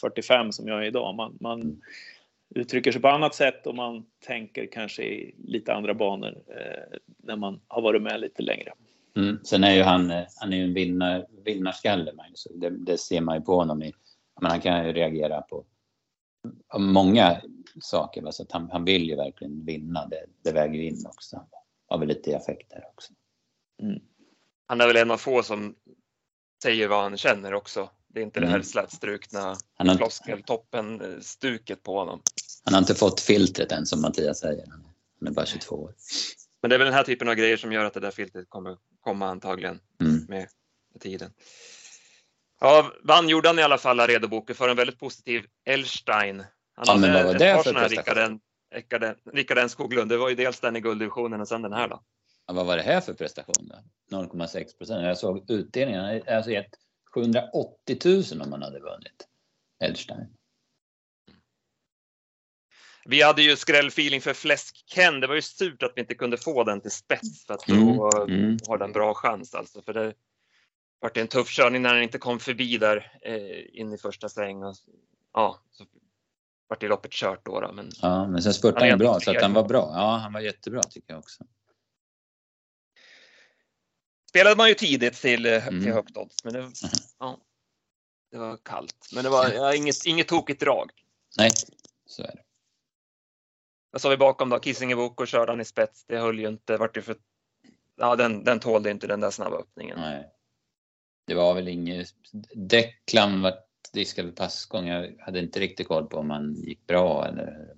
45 som jag är idag. Man, man uttrycker sig på annat sätt och man tänker kanske i lite andra banor eh, när man har varit med lite längre. Mm. Sen är ju han, eh, han är ju en vinnar, vinnarskalle, Magnus. Det, det ser man ju på honom. I, men han kan ju reagera på många saker. Så att han, han vill ju verkligen vinna. Det, det väger in också. Har väl lite effekter också. Mm. Han är väl en av få som säger vad han känner också. Det är inte mm. det här slätstrukna floskeltoppen-stuket på honom. Han har inte fått filtret än som Mattias säger. Han är bara 22 år. Men det är väl den här typen av grejer som gör att det där filtret kommer komma antagligen mm. med, med tiden. Ja, vann gjorde han i alla fall Aredo-boken för en väldigt positiv Elstein. Han ja, men vad var det för prestation? Rickard N Skoglund. Det var ju dels den i gulddivisionen och sen den här då. Ja, vad var det här för prestation då? 0,6 procent. Jag såg utdelningen. Hade alltså gett 780 000 om han hade vunnit Elstein. Vi hade ju skrällfeeling för Fläsk-Ken. Det var ju surt att vi inte kunde få den till spets för att då mm. mm. har den bra chans alltså. För det var en tuff körning när den inte kom förbi där eh, in i första sväng. Och, ja, så vart det loppet kört då. då men, ja, men sen spurtade han bra så att han var bra. Ja, han var jättebra tycker jag också. Spelade man ju tidigt till, eh, mm. till högt odds, men det, mm. ja, det var kallt. Men det var ja, inget, inget tokigt drag. Nej, så är det. Vad sa vi bakom då? Kissingebok och körde han i spets. Det höll ju inte. Vart det för... Ja, den, den tålde inte den där snabba öppningen. Nej. Det var väl inget... Declan vart diskad vid passgång. Jag hade inte riktigt koll på om han gick bra eller...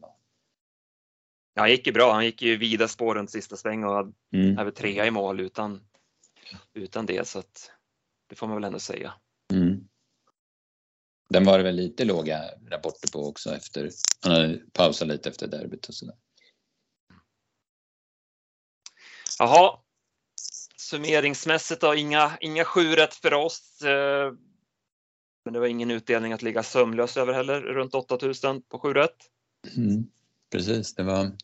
Ja, han gick ju bra. Han gick ju vida spår runt sista sväng och mm. är väl trea i mål utan, utan det. Så att det får man väl ändå säga. Mm. Den var det väl lite låga rapporter på också efter, han hade pausat lite efter derbyt och sådär. Jaha. Summeringsmässigt då, inga, inga sju rätt för oss. Eh, men det var ingen utdelning att ligga sömnlös över heller, runt 8000 på sju rätt. Mm, precis, det var,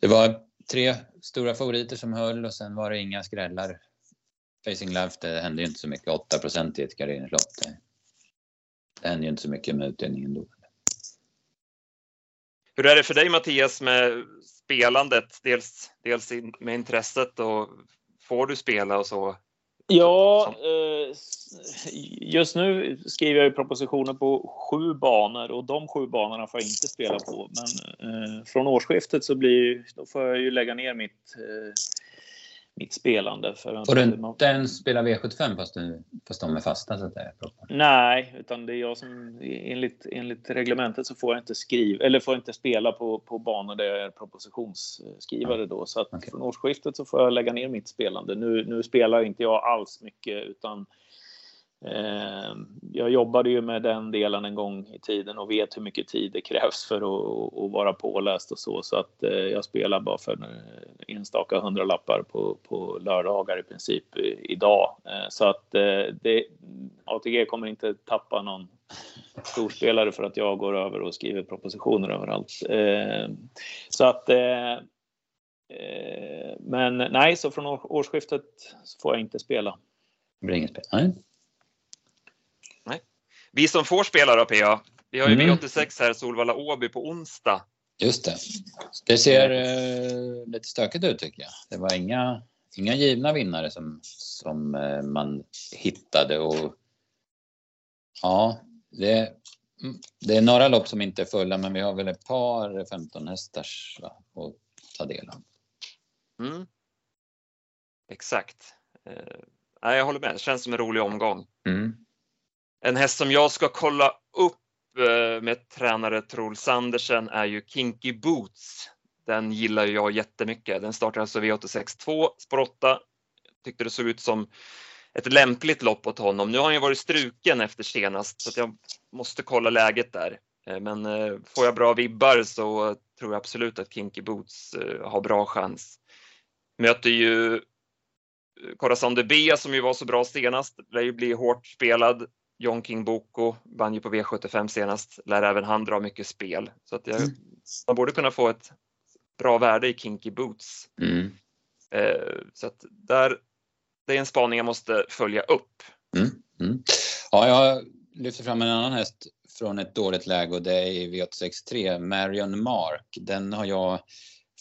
det var tre stora favoriter som höll och sen var det inga skrällar. Facing Life, det hände ju inte så mycket, 8% i ett garderingslopp. Händer ju inte så mycket med utdelningen då. Hur är det för dig Mattias med spelandet? Dels, dels med intresset och får du spela och så? Ja, eh, just nu skriver jag propositioner på sju banor och de sju banorna får jag inte spela på. Men eh, från årsskiftet så blir, då får jag ju lägga ner mitt eh, mitt spelande. För Får du inte ens spela V75 fast, du, fast de är fasta? Så att det är Nej, utan det är jag som enligt, enligt reglementet så får jag inte skriva eller får inte spela på, på banor där jag är propositionsskrivare då. Så att okay. från årsskiftet så får jag lägga ner mitt spelande. Nu, nu spelar inte jag alls mycket utan Eh, jag jobbade ju med den delen en gång i tiden och vet hur mycket tid det krävs för att, vara påläst och så. Så att eh, jag spelar bara för eh, enstaka hundralappar på, på lördagar i princip idag. Så att det, ATG kommer inte tappa någon storspelare för att jag går över och skriver propositioner överallt. Så att men nej, så från årsskiftet så får jag inte spela. Det blir inget spel? Nej. Vi som får spela då PA, vi har ju mm. V86 här, Solvalla Åby på onsdag. Just det. Det ser eh, lite stökigt ut tycker jag. Det var inga, inga givna vinnare som, som eh, man hittade och ja, det, det är några lopp som inte är fulla men vi har väl ett par 15 hästars va, att ta del av. Mm. Exakt. Eh, jag håller med, det känns som en rolig omgång. Mm. En häst som jag ska kolla upp eh, med tränare Truls Andersen är ju Kinky Boots. Den gillar jag jättemycket. Den startar alltså V862 spår 8. Tyckte det såg ut som ett lämpligt lopp åt honom. Nu har han ju varit struken efter senast så jag måste kolla läget där. Eh, men eh, får jag bra vibbar så tror jag absolut att Kinky Boots har bra chans. Möter ju Corazon de Bea som ju var så bra senast lär ju bli hårt spelad. John King Boko vann ju på V75 senast, lär även han dra mycket spel. Så att jag, mm. man borde kunna få ett bra värde i Kinky Boots. Mm. Eh, så att där, det är en spaning jag måste följa upp. Mm. Mm. Ja, jag lyfter fram en annan häst från ett dåligt läge och det är V863, Marion Mark. Den har jag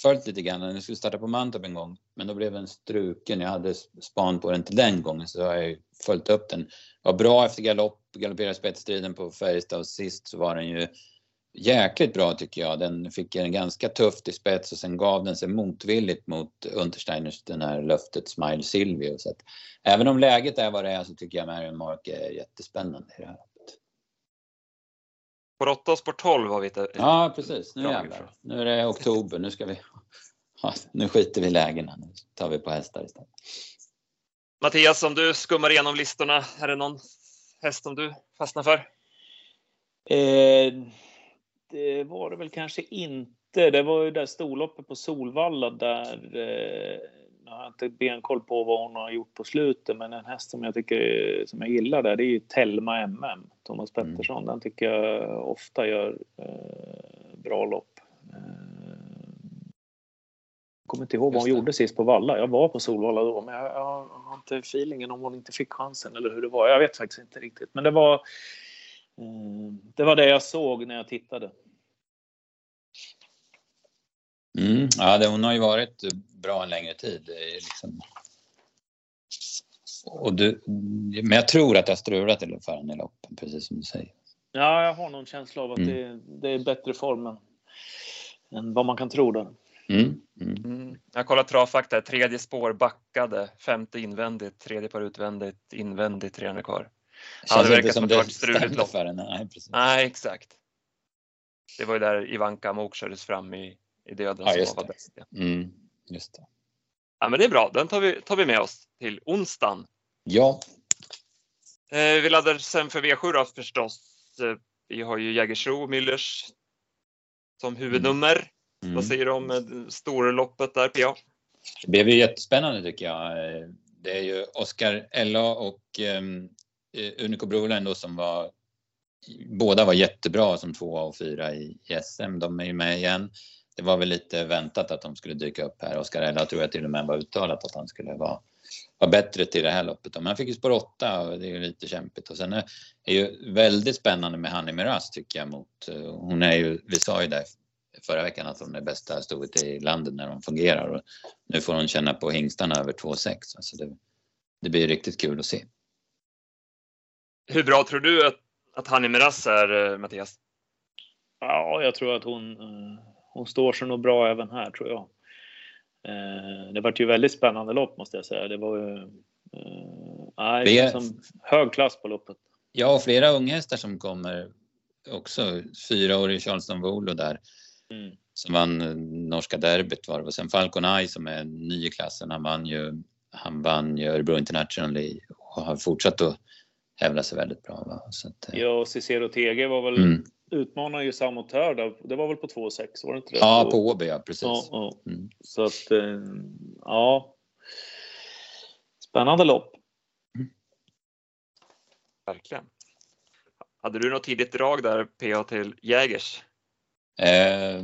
följt lite grann. Den skulle starta på Mantorp en gång, men då blev den struken. Jag hade span på den till den gången så har jag följt upp den. Var bra efter galopp, galopperade spetsstriden på Färjestad och sist så var den ju jäkligt bra tycker jag. Den fick en ganska tufft i spets och sen gav den sig motvilligt mot Untersteiners den här löftet Smile Silvio. Så att, även om läget är vad det är så tycker jag Marion Mark är jättespännande i det här. Spår 8 och spår 12 har vi inte... Ja, precis. Nu jävlar. Nu är det oktober. Nu ska vi... Nu skiter vi i lägena. Nu tar vi på hästar istället. Mattias, om du skummar igenom listorna, är det någon häst som du fastnar för? Eh, det var det väl kanske inte. Det var ju där storloppet på Solvalla där eh, jag har inte benkoll på vad hon har gjort på slutet, men en häst som jag tycker som jag gillar där, det är ju Telma MM, Thomas. Pettersson. Mm. Den tycker jag ofta gör eh, bra lopp. Jag kommer inte ihåg vad hon gjorde sist på Valla. Jag var på Solvalla då, men jag, jag, har inte feelingen om hon inte fick chansen eller hur det var. Jag vet faktiskt inte riktigt, men det var eh, det var det jag såg när jag tittade. Mm, ja, det, hon har ju varit bra en längre tid. Liksom. Och du, men jag tror att har strulat i föraren i loppen, precis som du säger. Ja, jag har någon känsla av att mm. det, det, är bättre form än, än vad man kan tro där. Mm. Mm. mm. Jag kollar travfakta, tredje spår backade, femte invändigt, tredje par utvändigt, invändigt, treende kvar. Ja, det verkar som att det varit struligt lopp. För henne. Nej, precis. Nej, exakt. Det var ju där Ivanka Mok kördes fram i i döden ja, som var bäst. Ja. Mm, just det. Ja, men det är bra. Den tar vi, tar vi med oss till onsdagen. Ja. Eh, vi laddar sen för V7 då förstås. Eh, vi har ju Jägersro och Müllers som huvudnummer. Mm. Vad säger du om eh, storloppet där PA? Det blev ju jättespännande tycker jag. Eh, det är ju Oskar Ella och um, Unico Broline som var Båda var jättebra som tvåa och fyra i SM. De är ju med igen det var väl lite väntat att de skulle dyka upp här. Oskar Ella tror jag till och med var uttalat att han skulle vara, vara bättre till det här loppet. Men han fick ju spår 8 och det är ju lite kämpigt. Och sen är det ju väldigt spännande med Hanni Miraz tycker jag mot, hon är ju, vi sa ju där förra veckan att hon är bästa stoet i landet när hon fungerar och nu får hon känna på hingstarna över 2,6. Alltså det, det blir riktigt kul att se. Hur bra tror du att, att Hanni Miraz är, eh, Mattias? Ja, jag tror att hon eh, hon står sig nog bra även här tror jag. Eh, det var ju väldigt spännande lopp måste jag säga. Det var ju det liksom hög klass på loppet. Ja, och flera unghästar som kommer också. Fyraårig Charleston Volo där. Mm. Som vann norska derbyt var det. Och sen Falcon Eye som är ny i klassen. Han vann ju, han vann ju Örebro International och har fortsatt att hävda sig väldigt bra. Va? Så att, eh, ja, och Cicero TG var väl mm utmanar ju Samotör där. Det var väl på 2,6 var det inte det? Ja, på Åby ja, precis. Ja, ja. Mm. Så att, eh, ja. Spännande lopp. Mm. Verkligen. Hade du något tidigt drag där PA till Jägers? Eh,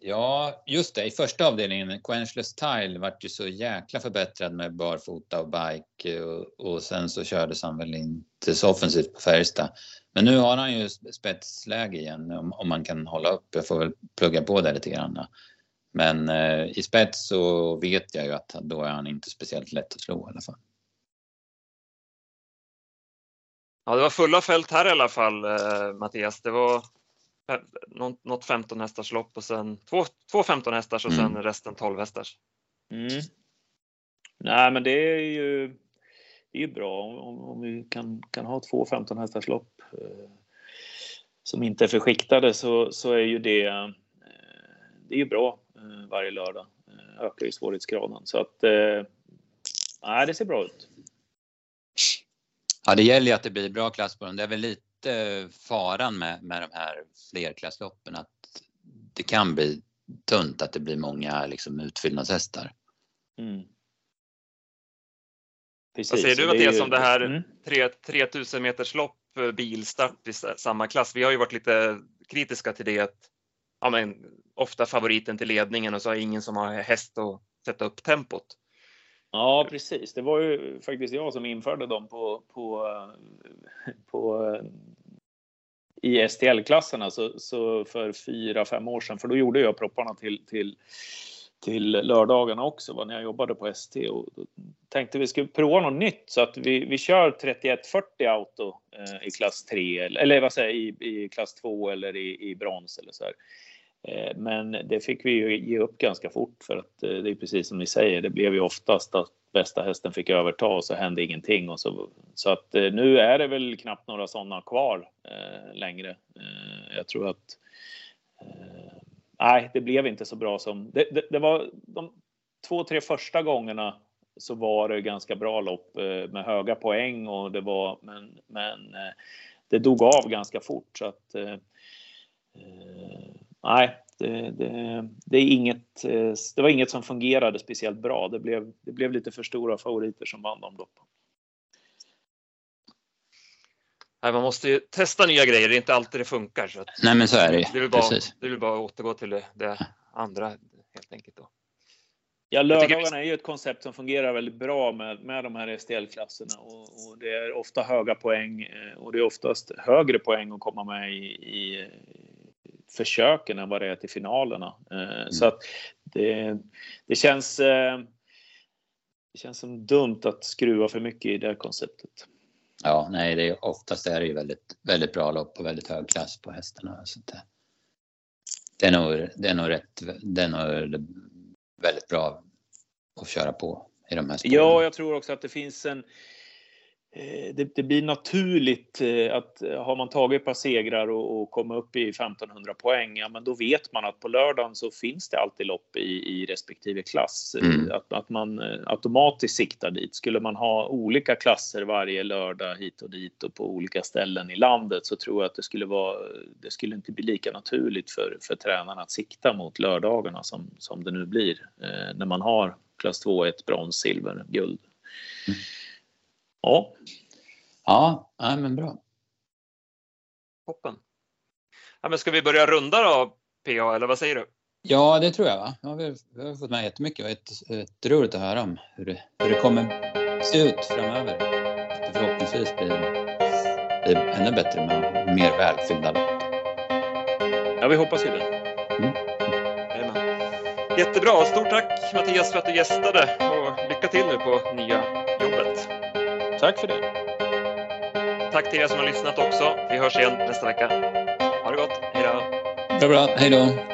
ja, just det. I första avdelningen, Quenchless Tile vart ju så jäkla förbättrad med barfota och bike och, och sen så kördes han väl inte så offensivt på Färjestad. Men nu har han ju spetsläge igen om, om man kan hålla upp. Jag får väl plugga på det lite grann. Men eh, i spets så vet jag ju att då är han inte speciellt lätt att slå i alla fall. Ja, det var fulla fält här i alla fall, eh, Mattias. Det var något 15 hästars lopp och sen två, två 15 hästars och sen mm. resten 12 hästars. Mm. Nej, men det är ju det är bra om, om vi kan, kan ha två 15 hästars lopp eh, som inte är för skiktade så, så är ju det, eh, det är ju bra eh, varje lördag. Eh, ökar ju svårighetsgraden så att eh, nej, det ser bra ut. Ja, det gäller ju att det blir bra klass på dem. Det är väl lite faran med, med de här flerklassloppen att det kan bli tunt, att det blir många liksom, utfyllnadshästar. Mm. Precis. Vad säger du Mattias om det här mm. 3000 meters lopp, eh, bilstart i samma klass? Vi har ju varit lite kritiska till det. Att, ja, men, ofta favoriten till ledningen och så har ingen som har häst att sätta upp tempot. Ja, precis. Det var ju faktiskt jag som införde dem på, på, eh, på eh, i STL-klasserna så, så för fyra, fem år sedan, för då gjorde jag propparna till, till, till lördagarna också va, när jag jobbade på ST och då tänkte vi skulle prova något nytt så att vi, vi kör 3140 auto eh, i klass 3 eller, eller vad säger i, i klass 2 eller i, i brons eller så här. Eh, men det fick vi ju ge upp ganska fort för att eh, det är precis som ni säger, det blev ju oftast att bästa hästen fick överta och så hände ingenting. Och så, så att eh, nu är det väl knappt några sådana kvar längre. Jag tror att nej, det blev inte så bra som det, det, det, var de två, tre första gångerna så var det ganska bra lopp med höga poäng och det var men, men det dog av ganska fort så att nej, det, det, det, är inget, eh, det var inget som fungerade speciellt bra. Det blev, det blev lite för stora favoriter som vann de loppen. Nej, man måste ju testa nya grejer, det är inte alltid det funkar. Så Nej, men så är det. Det är bara, det är bara återgå till det, det andra helt enkelt. Då. Ja, lördagarna är ju ett koncept som fungerar väldigt bra med, med de här STL-klasserna och, och, det är ofta höga poäng eh, och det är oftast högre poäng att komma med i, i, försöken än vad det är till finalerna. Eh, mm. Så att det, det känns eh, det känns som dumt att skruva för mycket i det konceptet. Ja, nej, det är, oftast är det ju väldigt, väldigt bra lopp och väldigt hög klass på hästarna. Så det, det, är nog, det är nog rätt, det är nog väldigt bra att köra på i de här spåren. Ja, jag tror också att det finns en det, det, blir naturligt eh, att eh, har man tagit ett par segrar och, och kommit upp i 1500 poäng, ja, men då vet man att på lördagen så finns det alltid lopp i, i respektive klass. Mm. Att, att man automatiskt siktar dit. Skulle man ha olika klasser varje lördag hit och dit och på olika ställen i landet så tror jag att det skulle vara. Det skulle inte bli lika naturligt för, för tränarna att sikta mot lördagarna som, som det nu blir eh, när man har klass 2, 1, brons, silver, guld. Mm. Ja. Ja, ja men bra. Toppen. Ja, men ska vi börja runda då, PA, eller vad säger du? Ja, det tror jag. Va? Ja, vi, vi har fått med jättemycket och jätteroligt att höra om hur det, hur det kommer se ut framöver. Det förhoppningsvis blir, blir ännu bättre med mer välfyllda lopp. Ja, vi hoppas ju det. Mm. Jättebra. Stort tack Mattias för att du gästade och lycka till nu på nya jobbet. Tack för det. Tack till er som har lyssnat också. Vi hörs igen nästa vecka. Ha det gott. Hej då. Bra, bra. Hej då.